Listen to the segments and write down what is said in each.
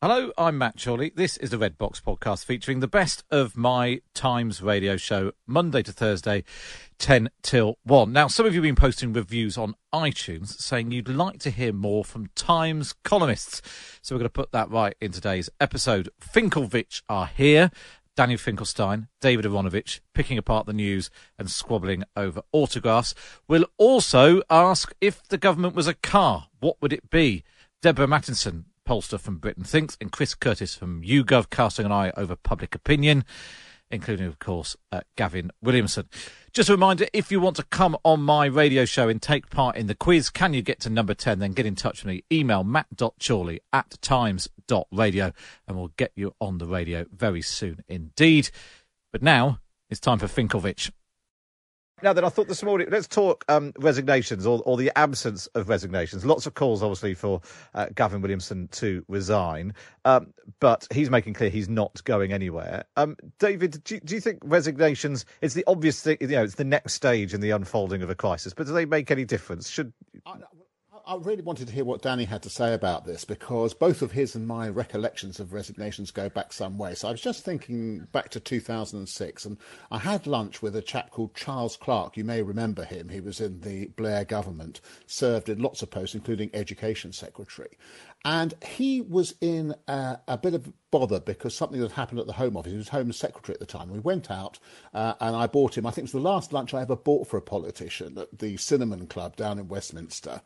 Hello, I'm Matt Chorley. This is the Red Box podcast featuring the best of my Times radio show, Monday to Thursday, 10 till 1. Now, some of you have been posting reviews on iTunes saying you'd like to hear more from Times columnists. So we're going to put that right in today's episode. Finkelvich are here. Daniel Finkelstein, David Aaronovitch, picking apart the news and squabbling over autographs. We'll also ask if the government was a car, what would it be? Deborah Mattinson pollster from Britain Thinks, and Chris Curtis from YouGov casting an eye over public opinion, including, of course, uh, Gavin Williamson. Just a reminder if you want to come on my radio show and take part in the quiz, can you get to number 10? Then get in touch with me. Email matt.chorley at times.radio, and we'll get you on the radio very soon indeed. But now it's time for Finkelvich. Now then, I thought this morning, let's talk um, resignations or, or, the absence of resignations. Lots of calls, obviously, for uh, Gavin Williamson to resign, um, but he's making clear he's not going anywhere. Um, David, do, do, you think resignations is the obvious thing? You know, it's the next stage in the unfolding of a crisis, but do they make any difference? Should I, I really wanted to hear what Danny had to say about this because both of his and my recollections of resignations go back some way. So I was just thinking back to 2006, and I had lunch with a chap called Charles Clarke. You may remember him. He was in the Blair government, served in lots of posts, including Education Secretary. And he was in a, a, bit of bother because something had happened at the Home Office. He was Home Secretary at the time. We went out uh, and I bought him, I think it was the last lunch I ever bought for a politician at the Cinnamon Club down in Westminster.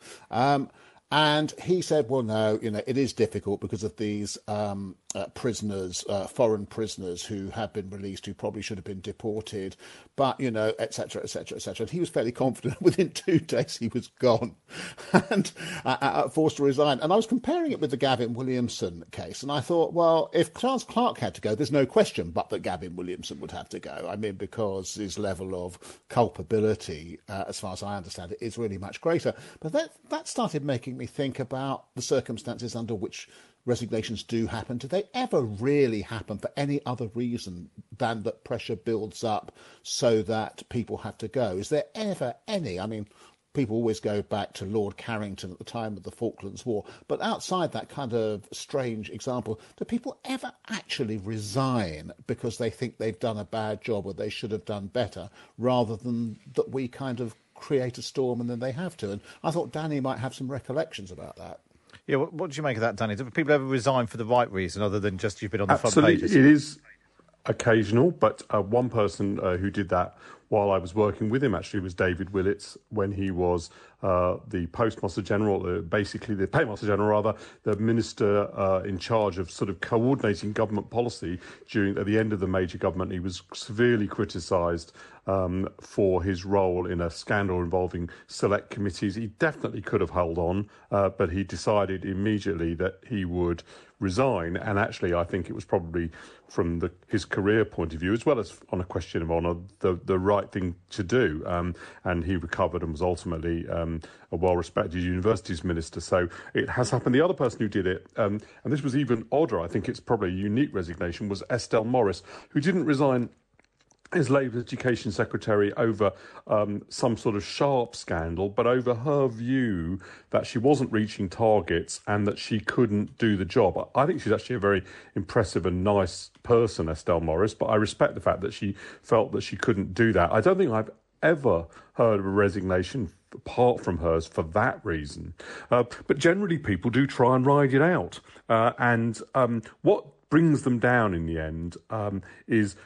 Um, and he said, well, no, you know, it is difficult because of these um, uh, prisoners, uh, foreign prisoners who have been released, who probably should have been deported, but, you know, etc., etc., etc. And he was fairly confident within two days he was gone and uh, uh, uh, forced to resign. And I was comparing it with the Gavin Williamson case. And I thought, well, if Charles Clarke had to go, there's no question but that Gavin Williamson would have to go. I mean, because his level of culpability, as far as I understand it, is really much greater. But that, that started making me think about the circumstances under which resignations do happen. Do they ever really happen for any other reason than that pressure builds up so that people have to go? Is there ever any? I mean, people always go back to Lord Carrington at the time of the Falklands War. But outside that kind of strange example, do people ever actually resign because they think they've done a bad job or they should have done better rather than that we kind of create a storm and then they have to. And I thought Danny might have some recollections about that. Yeah, what, what do you make of that, Danny? Do people ever resign for the right reason other than just you've been on the Absolutely. front pages? It is occasional, but uh, one person uh, who did that while I was working with him actually was David Willetts when he was uh, the Postmaster General, uh, basically the Paymaster General, rather, the minister uh, in charge of sort of coordinating government policy during at the end of the major government. He was severely criticised um, for his role in a scandal involving select committees. He definitely could have held on, uh, but he decided immediately that he would resign. And actually, I think it was probably from the, his career point of view, as well as on a question of honour, the, the right thing to do. Um, and he recovered and was ultimately um, a well respected universities minister. So it has happened. The other person who did it, um, and this was even odder, I think it's probably a unique resignation, was Estelle Morris, who didn't resign as Labour Education Secretary over um, some sort of sharp scandal, but over her view that she wasn't reaching targets and that she couldn't do the job. I think she's actually a very impressive and nice person, Estelle Morris, but I respect the fact that she felt that she couldn't do that. I don't think I've ever heard of a resignation apart from hers for that reason. Uh, but generally, people do try and ride it out. Uh, and um, what brings them down in the end um, is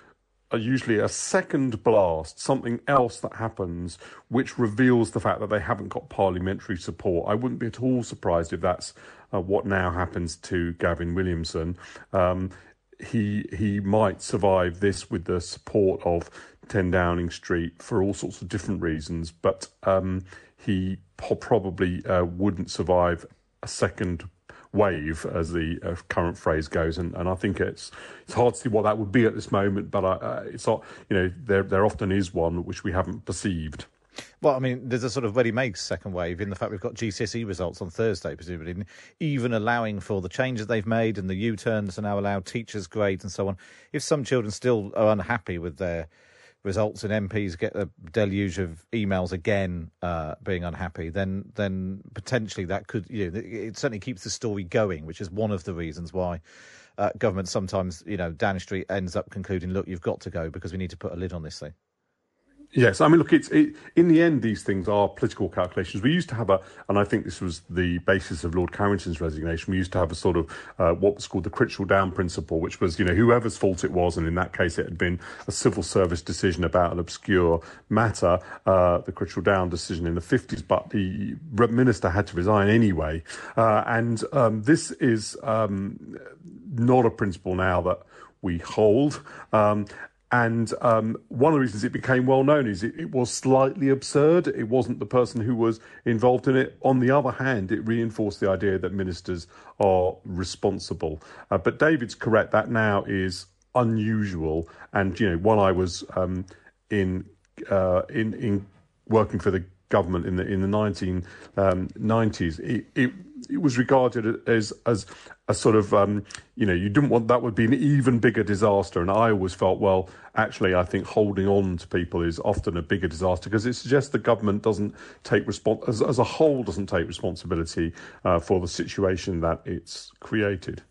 usually a second blast, something else that happens which reveals the fact that they haven't got parliamentary support. I wouldn't be at all surprised if that's uh, what now happens to Gavin Williamson. Um, he he might survive this with the support of 10 Downing Street for all sorts of different reasons, but um, he probably uh, wouldn't survive a second wave, as the uh, current phrase goes, and, and I think it's it's hard to see what that would be at this moment. But I, uh, it's not, you know, there there often is one which we haven't perceived. Well, I mean, there's a sort of ready-made second wave in the fact we've got GCSE results on Thursday, presumably, even allowing for the changes they've made and the U-turns are now allowed, teachers' grades and so on. If some children still are unhappy with their results and MPs get a deluge of emails again uh, being unhappy, then then potentially that could you know it certainly keeps the story going, which is one of the reasons why. Uh, government sometimes, you know, Downing Street ends up concluding, look, you've got to go because we need to put a lid on this thing. Yes, I mean, look, it's it, in the end, these things are political calculations. We used to have a, and I think this was the basis of Lord Carrington's resignation. We used to have a sort of uh, what was called the Crichel Down principle, which was, you know, whoever's fault it was, and in that case, it had been a civil service decision about an obscure matter, uh, the Crichel Down decision in the fifties. But the minister had to resign anyway, uh, and um, this is um, not a principle now that we hold. Um, and um, one of the reasons it became well known is it, it, was slightly absurd. It wasn't the person who was involved in it. On the other hand, it reinforced the idea that ministers are responsible. Uh, but David's correct that now is unusual. And you know, when I was um, in uh, in in working for the government in the in the nineteen um, it, it it was regarded as as a sort of um, you know you didn't want that would be an even bigger disaster. And i always felt well actually i think holding on to people is often a bigger disaster because it suggests the government doesn't take respons- as, as a whole doesn't take responsibility uh, for the situation that it's created.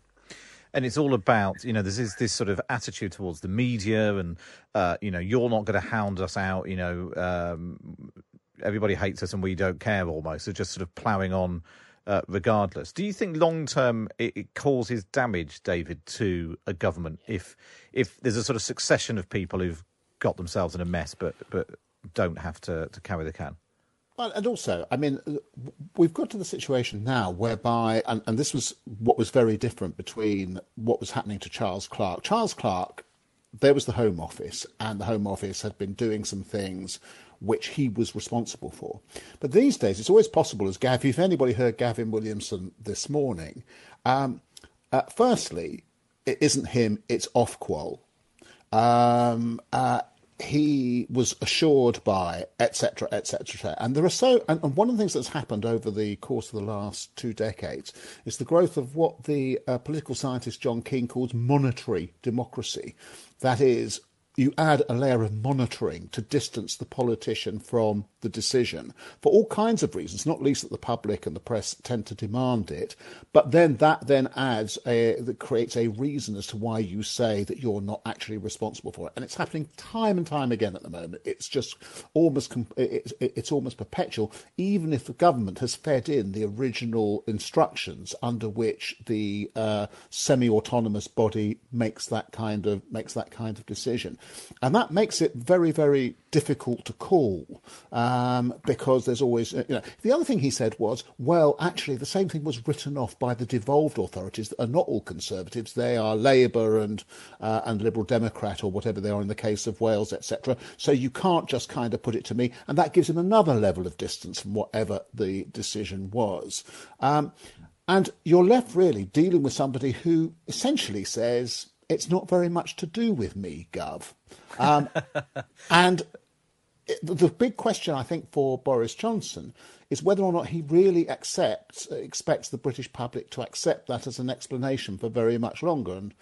And it's all about you know there's this, this sort of attitude towards the media and uh, you know you're not going to hound us out you know um, everybody hates us and we don't care almost. So just sort of ploughing on uh, regardless. Do you think long term it, it, causes damage, David, to a government if if there's a sort of succession of people who've got themselves in a mess but but don't have to, to carry the can? Well, and also, I mean, we've got to the situation now whereby, and, and this was what was very different between what was happening to Charles Clarke. Charles Clarke, there was the Home Office, and the Home Office had been doing some things which he was responsible for. But these days, it's always possible, as Gav, if anybody heard Gavin Williamson this morning, um, uh, firstly, it isn't him, it's Ofqual. Um, uh, he was assured by etc etc and there are so and, and, one of the things that's happened over the course of the last two decades is the growth of what the uh, political scientist john keane calls monitory democracy that is you add a layer of monitoring to distance the politician from the decision for all kinds of reasons, not least that the public and the press tend to demand it. But then that then adds a that creates a reason as to why you say that you're not actually responsible for it, and it's happening time and time again at the moment. It's just almost it's, almost perpetual, even if the government has fed in the original instructions under which the uh, semi-autonomous body makes that kind of makes that kind of decision. And that makes it very, very difficult to call um, because there's always, you know. The other thing he said was, well, actually, the same thing was written off by the devolved authorities that are not all Conservatives. They are Labour and, uh, and Liberal Democrat or whatever they are in the case of Wales, etc. So you can't just kind of put it to me. And that gives him another level of distance from whatever the decision was. Um, and you're left really dealing with somebody who essentially says, it's not very much to do with me, Gov. Um, and the big question, I think, for Boris Johnson is whether or not he really accepts, expects the British public to accept that as an explanation for very much longer. And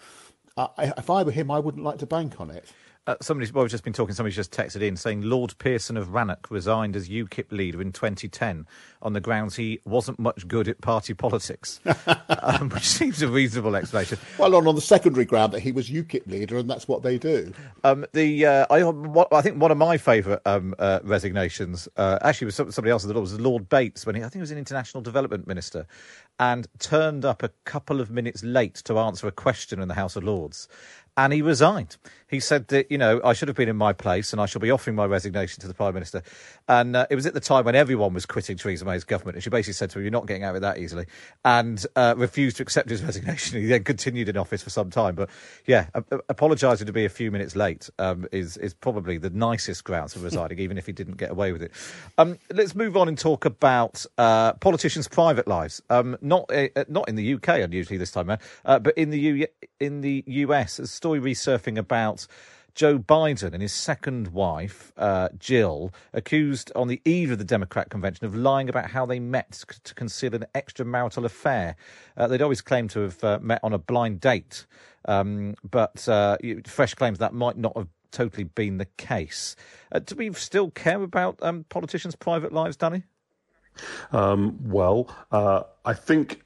uh, if I were him, I wouldn't like to bank on it. Uh, somebody's well, we've just been talking. Somebody's just texted in saying Lord Pearson of Rannoch resigned as UKIP leader in 2010 on the grounds he wasn't much good at party politics, um, which seems a reasonable explanation. Well, on, on the secondary ground that he was UKIP leader, and that's what they do. Um, the uh, I, what, I think one of my favourite um, uh, resignations uh, actually was somebody else was Lord Bates when he, I think he was an international development minister, and turned up a couple of minutes late to answer a question in the House of Lords and he resigned. He said that, you know, I should have been in my place and I shall be offering my resignation to the Prime Minister. And uh, it was at the time when everyone was quitting Theresa May's government. And she basically said to him, You're not getting out of that easily. And uh, refused to accept his resignation. He then continued in office for some time. But yeah, apologising to be a few minutes late um, is, is probably the nicest grounds for resigning, even if he didn't get away with it. Um, let's move on and talk about uh, politicians' private lives. Um, not, uh, not in the UK, unusually this time, uh, but in the, U- in the US a story resurfing about Joe Biden and his second wife, uh, Jill, accused on the eve of the Democrat convention of lying about how they met to conceal an extramarital affair. Uh, they'd always claimed to have uh, met on a blind date, um, but uh, fresh claims that might not have totally been the case. Uh, do we still care about um, politicians' private lives, Danny? Um, well, uh, I think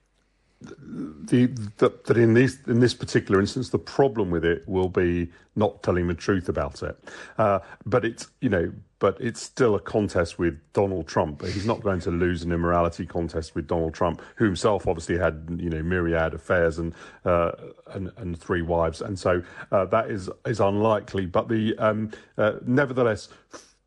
the, the, that in this in this particular instance, the problem with it will be not telling the truth about it. Uh, but it's you know, but it's still a contest with Donald Trump. He's not going to lose an immorality contest with Donald Trump, who himself obviously had you know myriad affairs and uh, and, and three wives, and so uh, that is is unlikely. But the um, uh, nevertheless,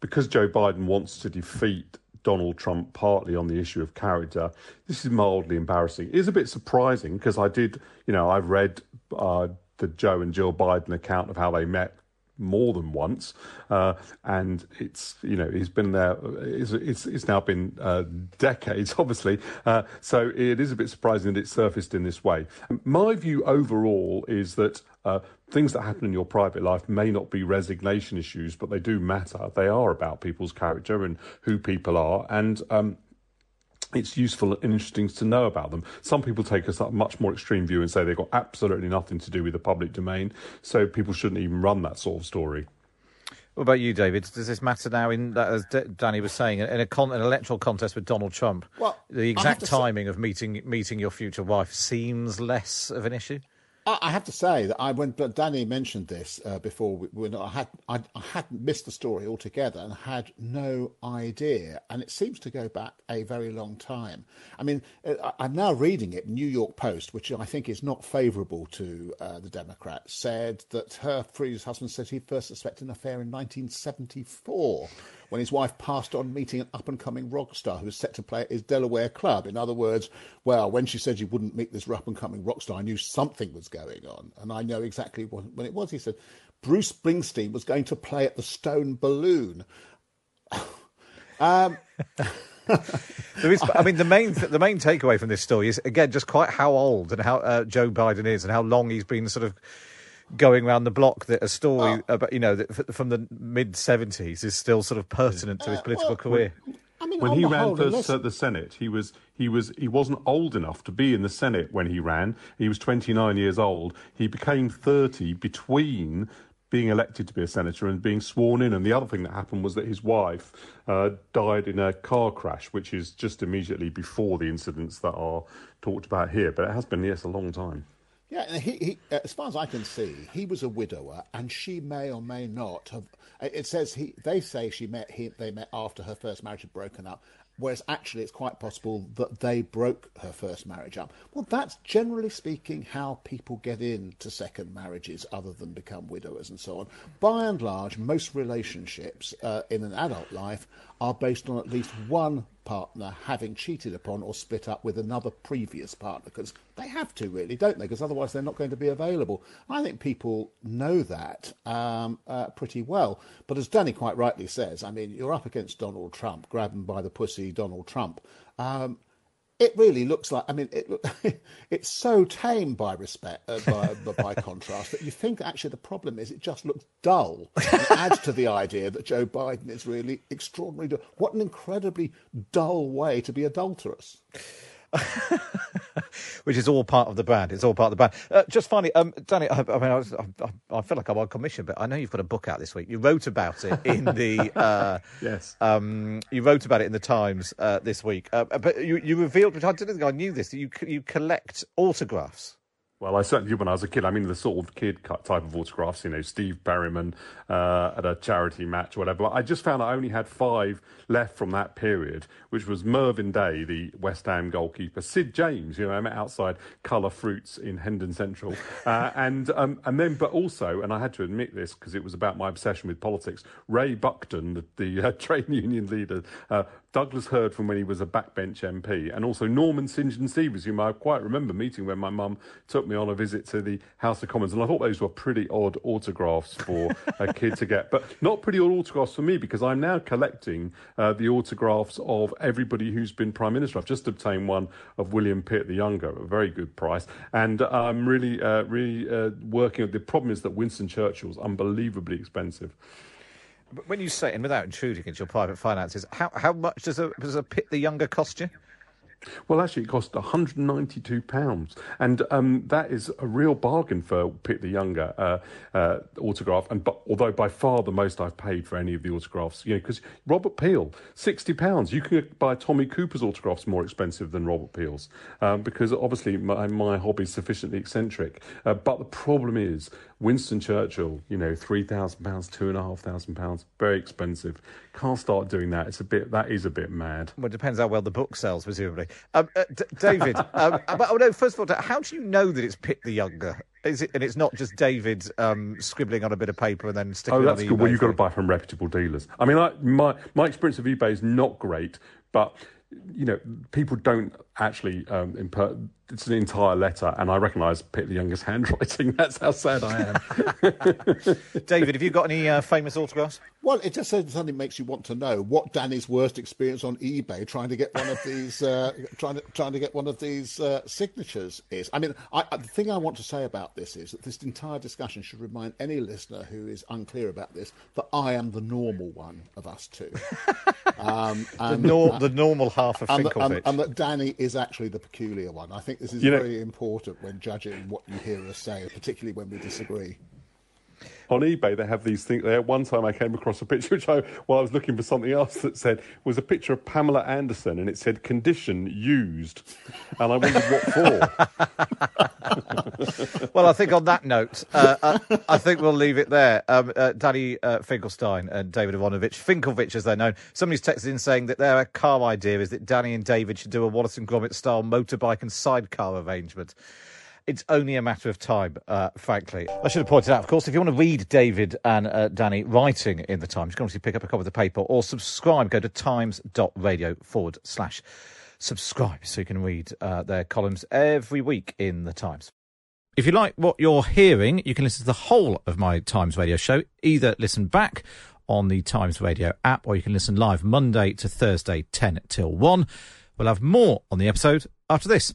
because Joe Biden wants to defeat Donald Trump partly on the issue of character. This is mildly embarrassing. It is a bit surprising because I did, you know, I've read uh, the Joe and Jill Biden account of how they met more than once, uh, and it's you know he's been there. It's it's, it's now been uh, decades, obviously. Uh, so it is a bit surprising that it surfaced in this way. My view overall is that. Things that happen in your private life may not be resignation issues, but they do matter. They are about people's character and who people are, and um, it's useful and interesting to know about them. Some people take a much more extreme view and say they've got absolutely nothing to do with the public domain, so people shouldn't even run that sort of story. What about you, David? Does this matter now? In as Danny was saying, in a con- an electoral contest with Donald Trump, well, the exact timing say- of meeting meeting your future wife seems less of an issue. I have to say that I when Danny mentioned this uh, before, when I had I, I had missed the story altogether and had no idea, and it seems to go back a very long time. I mean, uh, I'm now reading it. New York Post, which I think is not favourable to uh, the Democrats, said that her previous husband said he first suspected an affair in 1974 when his wife passed on meeting an up and coming rock star who was set to play at his Delaware club. In other words, well, when she said she wouldn't meet this up and coming rock star, I knew something was going on. And I know exactly what, when it was. He said Bruce Springsteen was going to play at the Stone Balloon. um, I mean, the main the main takeaway from this story is again just quite how old and how uh, Joe Biden is and how long he's been sort of going around the block that a story oh. about you know that from the mid seventies is still sort of pertinent to his uh, political uh, well, career. I mean, when he ran for unless... the Senate, he was he was he wasn't old enough to be in the Senate when he ran. He was 29 years old. He became 30 between being elected to be a senator and being sworn in. And the other thing that happened was that his wife uh, died in a car crash, which is just immediately before the incidents that are talked about here. But it has been yes a long time. Yeah, he, he, uh, as far as I can see, he was a widower, and she may or may not have. It says he. They say she met. He, they met after her first marriage had broken up, whereas actually it's quite possible that they broke her first marriage up. Well, that's generally speaking how people get into second marriages, other than become widowers and so on. By and large, most relationships uh, in an adult life are based on at least one partner having cheated upon or split up with another previous partner because they have to really don't they? Because otherwise they're not going to be available. I think people know that um, uh, pretty well. But as danny quite rightly says i mean you're up against donald trump. Grabbing by the pussy donald trump. Um, it really looks like. I mean, it it's so tame by respect, uh, by, by contrast, that you think actually the problem is it just looks dull. It adds to the idea that Joe Biden is really extraordinary. What an incredibly dull way to be adulterous. which is all part of the brand. It's all part of the brand. Uh, just finally, um, Danny, I, I mean, I, was, I, I, feel like I'm on commission, but I know you've got a book out this week. You wrote about it in the uh, yes. Um, you wrote about it in the Times uh, this week, uh, but you, you revealed, which I didn't think I knew this, that you you collect autographs. Well, I certainly did when I was a kid. I mean, the sort of kid type of autographs, you know, Steve Berryman uh, at a charity match or whatever. I just found I only had five left from that period, which was Mervyn Day, the West Ham goalkeeper, Sid James, you know, I met outside Colour Fruits in Hendon Central, uh, and um, and then, but also, and I had to admit this because it was about my obsession with politics. Ray Buckton, the, the uh, trade union leader, uh, Douglas Hurd from when he was a backbench MP, and also Norman St John Stevas, whom I quite remember meeting when my mum took me on a visit to the House of Commons. And I thought those were pretty odd autographs for a kid to get, but not pretty odd autographs for me because I'm now collecting uh, the autographs of everybody who's been Prime Minister. I've just obtained one of William Pitt the Younger a very good price, and I'm really, uh, really uh, working. The problem is that Winston Churchill's unbelievably expensive. But when you say, and without intruding into your private finances, how how much does a does a Pitt the Younger cost you? Well, actually, it cost £192, and um, that is a real bargain for Pitt the Younger uh, uh, autograph. And but, although by far the most I've paid for any of the autographs, you know, because Robert Peel, £60. You can buy Tommy Cooper's autographs more expensive than Robert Peel's um, because obviously my, my hobby is sufficiently eccentric. Uh, but the problem is, Winston Churchill, you know, three thousand pounds, two and a half thousand pounds, very expensive. Can't start doing that. It's a bit. That is a bit mad. Well, it depends how well the book sells, presumably. Um, uh, D- David, um, but oh no, first of all, how do you know that it's Pitt the Younger? Is it, and it's not just David um, scribbling on a bit of paper and then sticking. Oh, that's it on good. eBay Well, you've got to buy from reputable dealers. I mean, I, my my experience of eBay is not great, but you know, people don't actually um, imper- it's an entire letter, and I recognise Pitt the Younger's handwriting. That's how sad I am. David, have you got any uh, famous autographs? Well, it just suddenly makes you want to know what Danny's worst experience on eBay trying to get one of these uh, trying to trying to get one of these uh, signatures is. I mean, I, I, the thing I want to say about this is that this entire discussion should remind any listener who is unclear about this that I am the normal one of us two. um, The, and, nor- the normal half of and, and, and that Danny is actually the peculiar one. I think this is You know- very important when judging what you hear us say, particularly when we disagree. On eBay, they have these things. There, one time I came across a picture, which I, while I was looking for something else, that said was a picture of Pamela Anderson, and it said "condition used," and I wondered what for. Well, I think on that note, uh, I, I think we'll leave it there. Um, uh, Danny uh, Finkelstein and David Aaronovitch, Finkelvich as they're known. Somebody's texted in saying that their car idea is that Danny and David should do a Wallace and Gromit style motorbike and sidecar arrangement. It's only a matter of time, uh, frankly. I should have pointed out, of course, if you want to read David and uh, Danny writing in the Times, you can obviously pick up a copy of the paper or subscribe. Go to times.radio forward slash subscribe so you can read uh, their columns every week in the Times. If you like what you're hearing, you can listen to the whole of my Times Radio show. Either listen back on the Times Radio app or you can listen live Monday to Thursday, 10 till 1. We'll have more on the episode after this.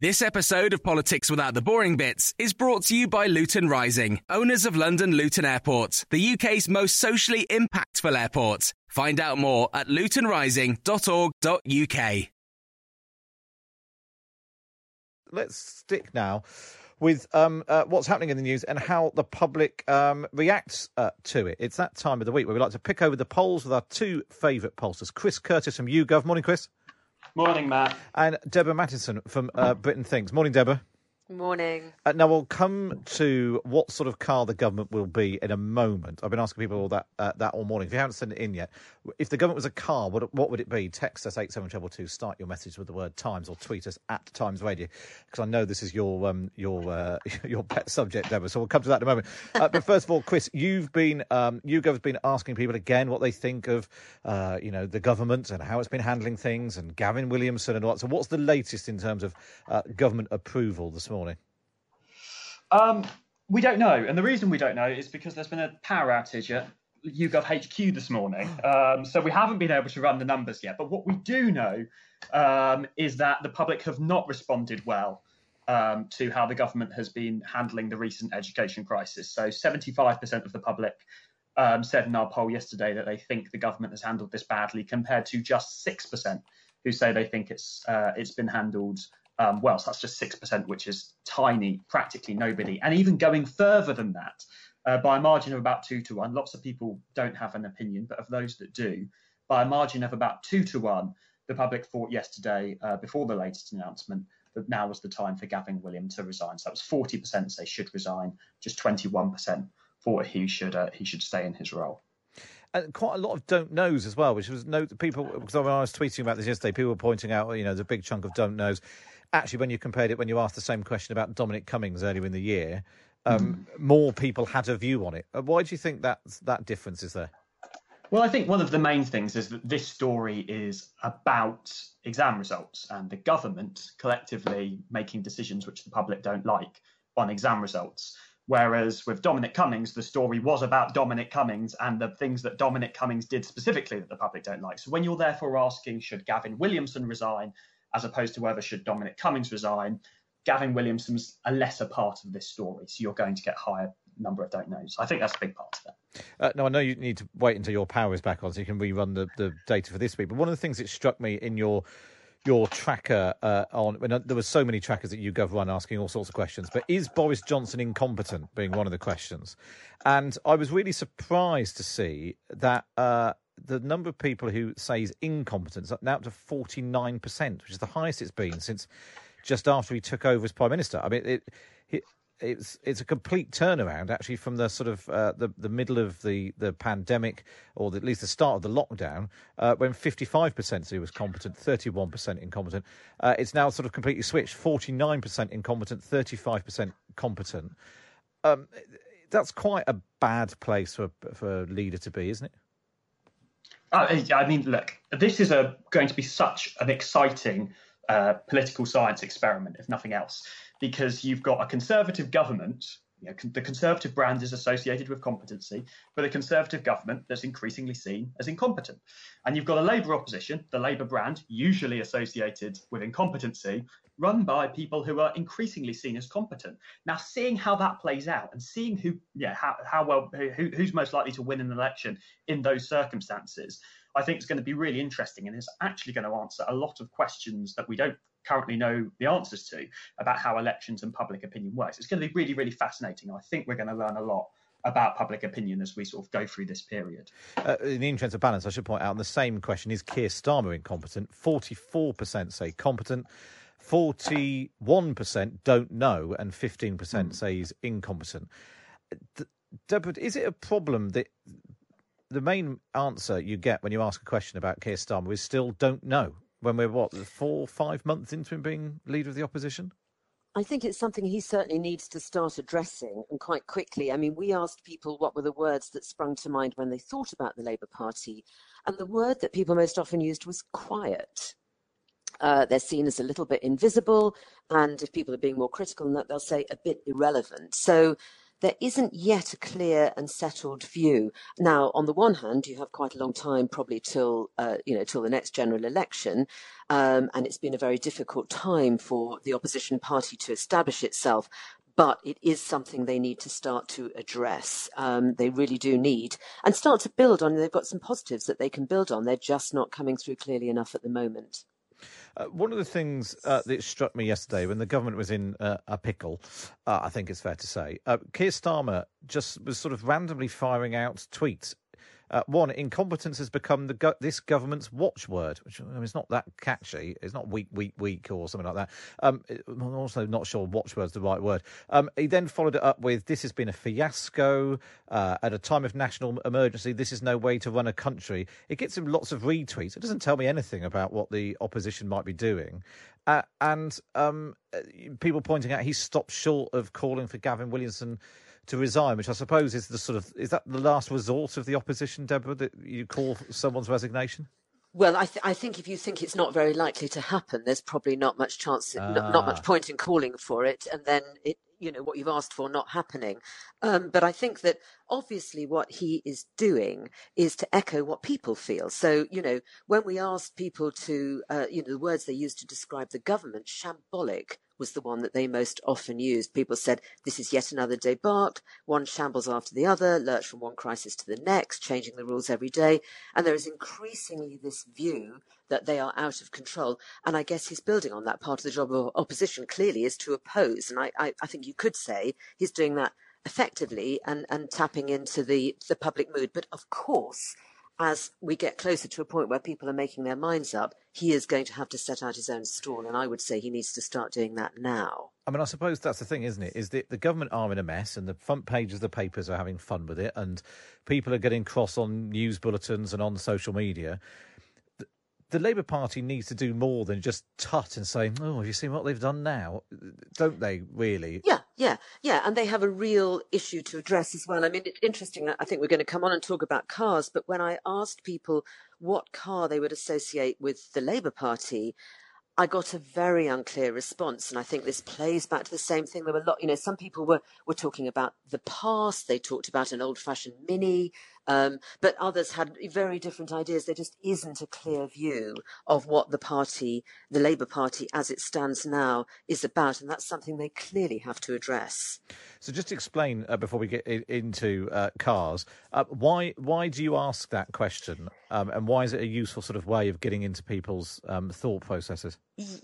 This episode of Politics Without the Boring Bits is brought to you by Luton Rising, owners of London Luton Airport, the UK's most socially impactful airport. Find out more at lutonrising.org.uk. Let's stick now with um, uh, what's happening in the news and how the public um, reacts uh, to it. It's that time of the week where we like to pick over the polls with our two favourite pollsters, Chris Curtis from YouGov. Morning, Chris. Morning, Matt. And Deborah Mattinson from uh, Britain Thinks. Morning, Deborah. Morning. Uh, now we'll come to what sort of car the government will be in a moment. I've been asking people all that uh, that all morning. If you haven't sent it in yet, if the government was a car, what, what would it be? Text us eight seven double two. Start your message with the word Times, or tweet us at Times Radio, because I know this is your um, your uh, your pet subject, Deborah. So we'll come to that in a moment. Uh, but first of all, Chris, you've been um, YouGov's been asking people again what they think of uh, you know the government and how it's been handling things, and Gavin Williamson and all that. So what's the latest in terms of uh, government approval this morning? Um, we don't know, and the reason we don't know is because there's been a power outage at YouGov HQ this morning, um, so we haven't been able to run the numbers yet. But what we do know um, is that the public have not responded well um, to how the government has been handling the recent education crisis. So 75% of the public um, said in our poll yesterday that they think the government has handled this badly, compared to just 6% who say they think it's uh, it's been handled um, well. So that's just 6%, which is tiny, practically nobody. And even going further than that, uh, by a margin of about two to one, lots of people don't have an opinion, but of those that do, by a margin of about two to one, the public thought yesterday, uh, before the latest announcement, that now was the time for Gavin William to resign. So that was 40% say should resign, just 21% thought he should uh, he should stay in his role and quite a lot of don't knows as well, which was no people. Because when I was tweeting about this yesterday, people were pointing out, you know, the big chunk of don't knows actually, when you compared it, when you asked the same question about Dominic Cummings earlier in the year, um, mm. more people had a view on it. Uh, why do you think that that difference is there? Well, I think one of the main things is that this story is about exam results and the government collectively making decisions which the public don't like on exam results. Whereas with Dominic Cummings, the story was about Dominic Cummings and the things that Dominic Cummings did specifically that the public don't like. So when you're therefore asking, should Gavin Williamson resign? As opposed to whether should Dominic Cummings resign. Gavin Williamson's a lesser part of this story, so you're going to get higher number of don't knows. I think that's a big part of it. Uh, no, I know you need to wait until your power is back on so you can rerun the, the data for this week. But one of the things that struck me in your your tracker uh, on when uh, there were so many trackers that YouGov run asking all sorts of questions. But is Boris Johnson incompetent? Being one of the questions, and I was really surprised to see that. Uh, the number of people who say he's incompetent now up to 49%, which is the highest it's been since just after he took over as prime minister. I mean, it, it it's it's a complete turnaround actually from the sort of uh, the the middle of the the pandemic or the, at least the start of the lockdown uh, when 55% said he was competent 31% incompetent. Uh, it's now sort of completely switched. 49% incompetent 35% competent. Um, that's quite a bad place for for a leader to be isn't it uh, I mean, look, this is a, going to be such an exciting uh, political science experiment, if nothing else, because you've got a conservative government. You know, the conservative brand is associated with competency, but a conservative government that's increasingly seen as incompetent. And you've got a Labour opposition, the Labour brand, usually associated with incompetency, run by people who are increasingly seen as competent. Now, seeing how that plays out and seeing who, yeah, how, how well, who, who's most likely to win an election in those circumstances, I think is going to be really interesting and is actually going to answer a lot of questions that we don't currently know the answers to about how elections and public opinion works. It's going to be really, really fascinating. I think we're going to learn a lot about public opinion as we sort of go through this period. Uh, in the interest of balance, I should point out, the same question is Keir Starmer incompetent? 44% say competent. 41% don't know and 15% mm. say he's incompetent. Deborah, is it a problem that the main answer you get when you ask a question about Keir Starmer is still don't know when we're, what, four, five months into him being leader of the opposition? I think it's something he certainly needs to start addressing and quite quickly. I mean, we asked people what were the words that sprung to mind when they thought about the Labour Party, and the word that people most often used was quiet. Uh, they're seen as a little bit invisible, and if people are being more critical than that, they'll say a bit irrelevant. So there isn't yet a clear and settled view. Now, on the one hand, you have quite a long time, probably till uh, you know till the next general election, um, and it's been a very difficult time for the opposition party to establish itself. But it is something they need to start to address. Um, they really do need and start to build on. They've got some positives that they can build on. They're just not coming through clearly enough at the moment. Uh, one of the things uh, that struck me yesterday when the government was in uh, a pickle, uh, I think it's fair to say, uh, Keir Starmer just was sort of randomly firing out tweets uh, one, incompetence has become the go- this government's watchword, which I mean, it's not that catchy. It's not weak, weak, weak or something like that. Um, I'm also not sure watchword's the right word. Um, he then followed it up with, "This has been a fiasco uh, at a time of national emergency. This is no way to run a country." It gets him lots of retweets. It doesn't tell me anything about what the opposition might be doing. Uh, and um, uh, people pointing out he stopped short of calling for Gavin Williamson to resign, which I suppose is the sort of is that the last resort of the opposition, Deborah, that you call someone's resignation? Well, I, th- I think if you think it's not very likely to happen, there's probably not much chance, ah. not, not, much ah. point in calling for it, and then it, you know, what you've asked for not happening. Um, but I think that obviously what he is doing is to echo what people feel. So, you know, when we asked people to, uh, you know, the words they used to describe the government, shambolic was the one that they most often used. People said, this is yet another debacle, one shambles after the other, lurch from one crisis to the next, changing the rules every day. And there is increasingly this view that they are out of control. And I guess he's building on that part of the job of opposition clearly is to oppose. And I, I, I think you could say he's doing that effectively and, and tapping into the, the public mood. But of course, as we get closer to a point where people are making their minds up, he is going to have to set out his own stall. And I would say he needs to start doing that now. I mean, I suppose that's the thing, isn't it? Is that the government are in a mess and the front pages of the papers are having fun with it and people are getting cross on news bulletins and on social media the Labour Party needs to do more than just tut and say, "Oh, have you seen what they've done now?" Don't they really? Yeah, yeah, yeah, and they have a real issue to address as well. I mean, it's interesting. I think we're going to come on and talk about cars, but when I asked people what car they would associate with the Labour Party, I got a very unclear response, and I think this plays back to the same thing. There were a lot, you know, some people were were talking about the past. They talked about an old-fashioned Mini, um, but others had very different ideas. There just isn't a clear view of what the party, the Labour Party, as it stands now, is about, and that's something they clearly have to address. So, just explain uh, before we get in, into uh, cars, uh, why why do you ask that question, um, and why is it a useful sort of way of getting into people's um, thought processes?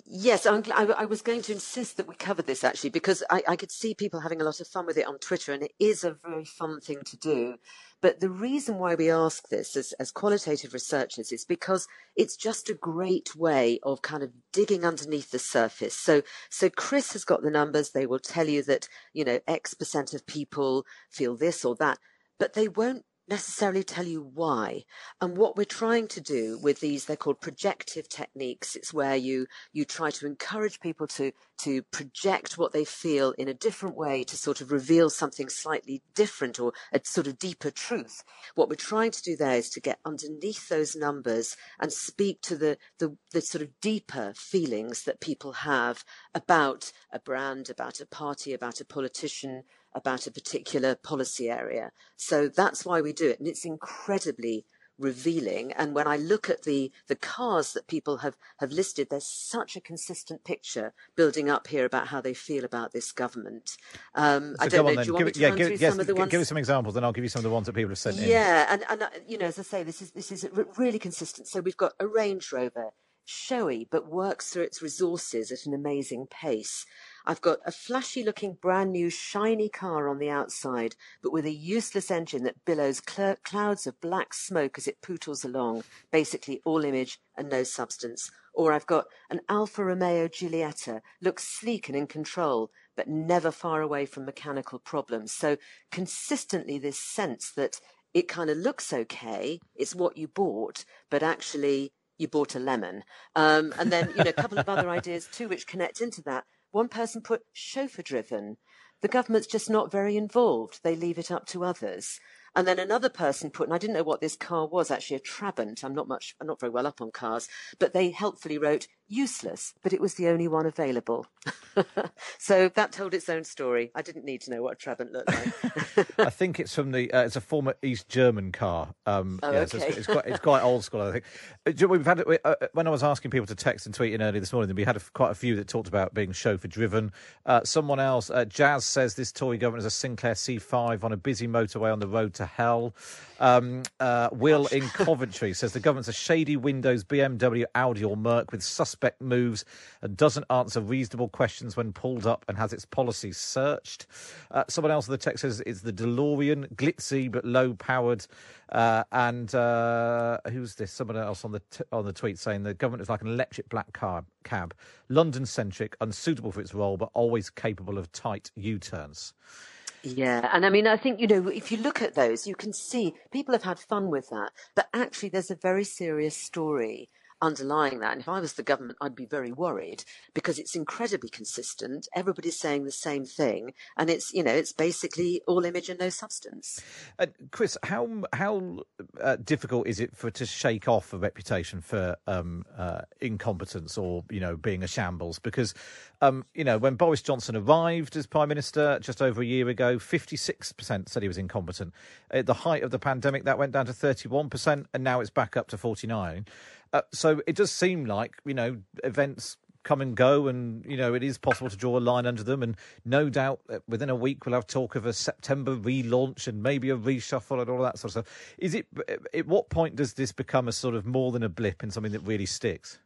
Yes, I, I, was going to insist that we cover this actually because I, I could see people having a lot of fun with it on Twitter, and it is a very fun thing to do. But the reason why we ask this as, as qualitative researchers is because it's just a great way of kind of digging underneath the surface. So, so Chris has got the numbers. They will tell you that, you know, X percent of people feel this or that, but they won't necessarily tell you why. And what we're trying to do with these, they're called projective techniques. It's where you, you try to encourage people to, to project what they feel in a different way to sort of reveal something slightly different or a sort of deeper truth. What we're trying to do there is to get underneath those numbers and speak to the, the, the sort of deeper feelings that people have about a brand, about a party, about a politician, about a particular policy area. So that's why we do it. And it's incredibly revealing. And when I look at the, the cars that people have, have listed, there's such a consistent picture building up here about how they feel about this government. Um, so I don't know, do you want give, me to yeah, give, through yes, some of the ones? Give us some examples, and I'll give you some of the ones that people have sent yeah, in. Yeah, and, and uh, you know, as I say, this is, this is really consistent. So we've got a Range Rover, showy, but works through its resources at an amazing pace. I've got a flashy looking brand new shiny car on the outside, but with a useless engine that billows cl- clouds of black smoke as it pootles along, basically all image and no substance. Or I've got an Alfa Romeo Giulietta, looks sleek and in control, but never far away from mechanical problems. So consistently this sense that it kind of looks okay, it's what you bought, but actually you bought a lemon. Um, and then, you know, a couple of other ideas too, which connect into that. One person put chauffeur driven. The government's just not very involved. They leave it up to others. And then another person put, and I didn't know what this car was, actually a Trabant. I'm not much, I'm not very well up on cars, but they helpfully wrote useless, but it was the only one available. so that told its own story. I didn't need to know what a Trabant looked like. I think it's from the. Uh, it's a former East German car. Um, oh, yeah, okay. so it's, it's, quite, it's quite old school. I think. Uh, we've had uh, uh, when I was asking people to text and tweet in early this morning, we had a, quite a few that talked about being chauffeur driven. Uh, someone else, uh, Jazz says this Tory government is a Sinclair C5 on a busy motorway on the road to hell. Um, uh, Will in Coventry says the government's a shady Windows, BMW, Audi, or Merc with suspect moves and doesn't answer reasonable questions when pulled up and has its policies searched. Uh, someone else in the text says it's the DeLorean, glitzy but low powered. Uh, and uh, who's this? Someone else on the t- on the tweet saying the government is like an electric black car cab, London centric, unsuitable for its role, but always capable of tight U turns. Yeah, and I mean, I think, you know, if you look at those, you can see people have had fun with that, but actually there's a very serious story underlying that. And if I was the government, I'd be very worried because it's incredibly consistent. Everybody's saying the same thing, and it's you know it's basically all image and no substance. Uh, Chris, how how uh, difficult is it for to shake off a reputation for um, uh, incompetence or you know being a shambles? Because um, you know when Boris Johnson arrived as prime minister just over a year ago, fifty six percent said he was incompetent. At the height of the pandemic, that went down to thirty one percent, and now it's back up to forty nine. Uh, so it does seem like you know events come and go, and you know it is possible to draw a line under them. And no doubt within a week we'll have talk of a September relaunch and maybe a reshuffle and all that sort of stuff. Is it? At what point does this become a sort of more than a blip and something that really sticks?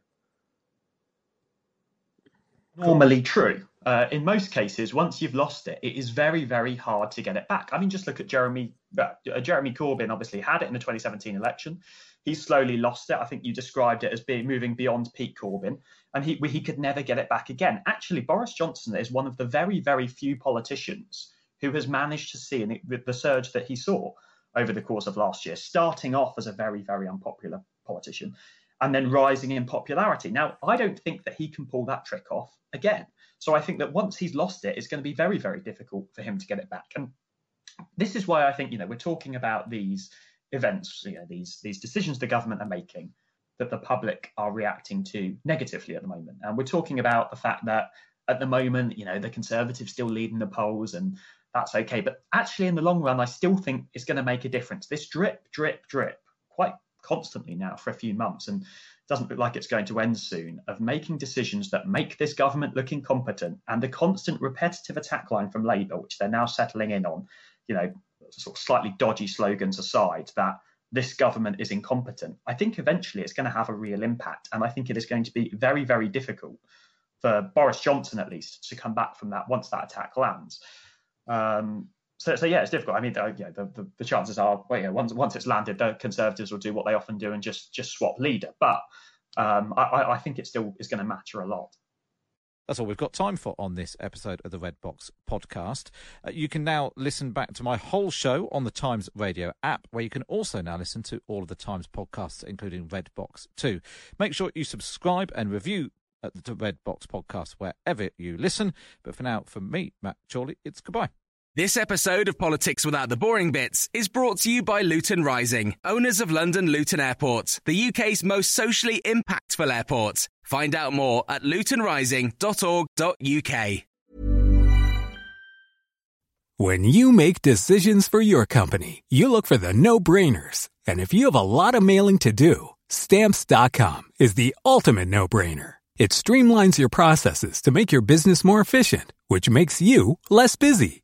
Normally true. Uh, in most cases, once you've lost it, it is very, very hard to get it back. I mean, just look at Jeremy. Uh, Jeremy Corbyn obviously had it in the 2017 election. He slowly lost it. I think you described it as being moving beyond peak Corbyn, and he he could never get it back again. Actually, Boris Johnson is one of the very very few politicians who has managed to see the, the surge that he saw over the course of last year, starting off as a very very unpopular politician, and then rising in popularity. Now, I don't think that he can pull that trick off again. So I think that once he's lost it, it's going to be very very difficult for him to get it back. And this is why I think you know we're talking about these events, you know, these these decisions the government are making that the public are reacting to negatively at the moment. And we're talking about the fact that at the moment, you know, the Conservatives still leading the polls and that's okay. But actually, in the long run, I still think it's going to make a difference. This drip, drip, drip, quite constantly now for a few months, and doesn't look like it's going to end soon, of making decisions that make this government look incompetent and the constant repetitive attack line from Labour, which they're now settling in on, you know, sort of slightly dodgy slogans aside, that this government is incompetent, I think eventually it's going to have a real impact. And I think it is going to be very, very difficult for Boris Johnson, at least, to come back from that once that attack lands. Um, so, so yeah, it's difficult. I mean, yeah, the, the, the, chances are, well, yeah, once once it's landed, the Conservatives will do what they often do and just just swap leader. But um, I, I think it still is going to matter a lot. That's all we've got time for on this episode of the Red Box podcast. Uh, you can now listen back to my whole show on the Times Radio app, where you can also now listen to all of the Times podcasts, including Red Box 2. Make sure you subscribe and review at the Red Box podcast wherever you listen. But for now, from me, Matt Chorley, it's goodbye. This episode of Politics Without the Boring Bits is brought to you by Luton Rising, owners of London Luton Airport, the UK's most socially impactful airport. Find out more at lutonrising.org.uk. When you make decisions for your company, you look for the no brainers. And if you have a lot of mailing to do, stamps.com is the ultimate no brainer. It streamlines your processes to make your business more efficient, which makes you less busy.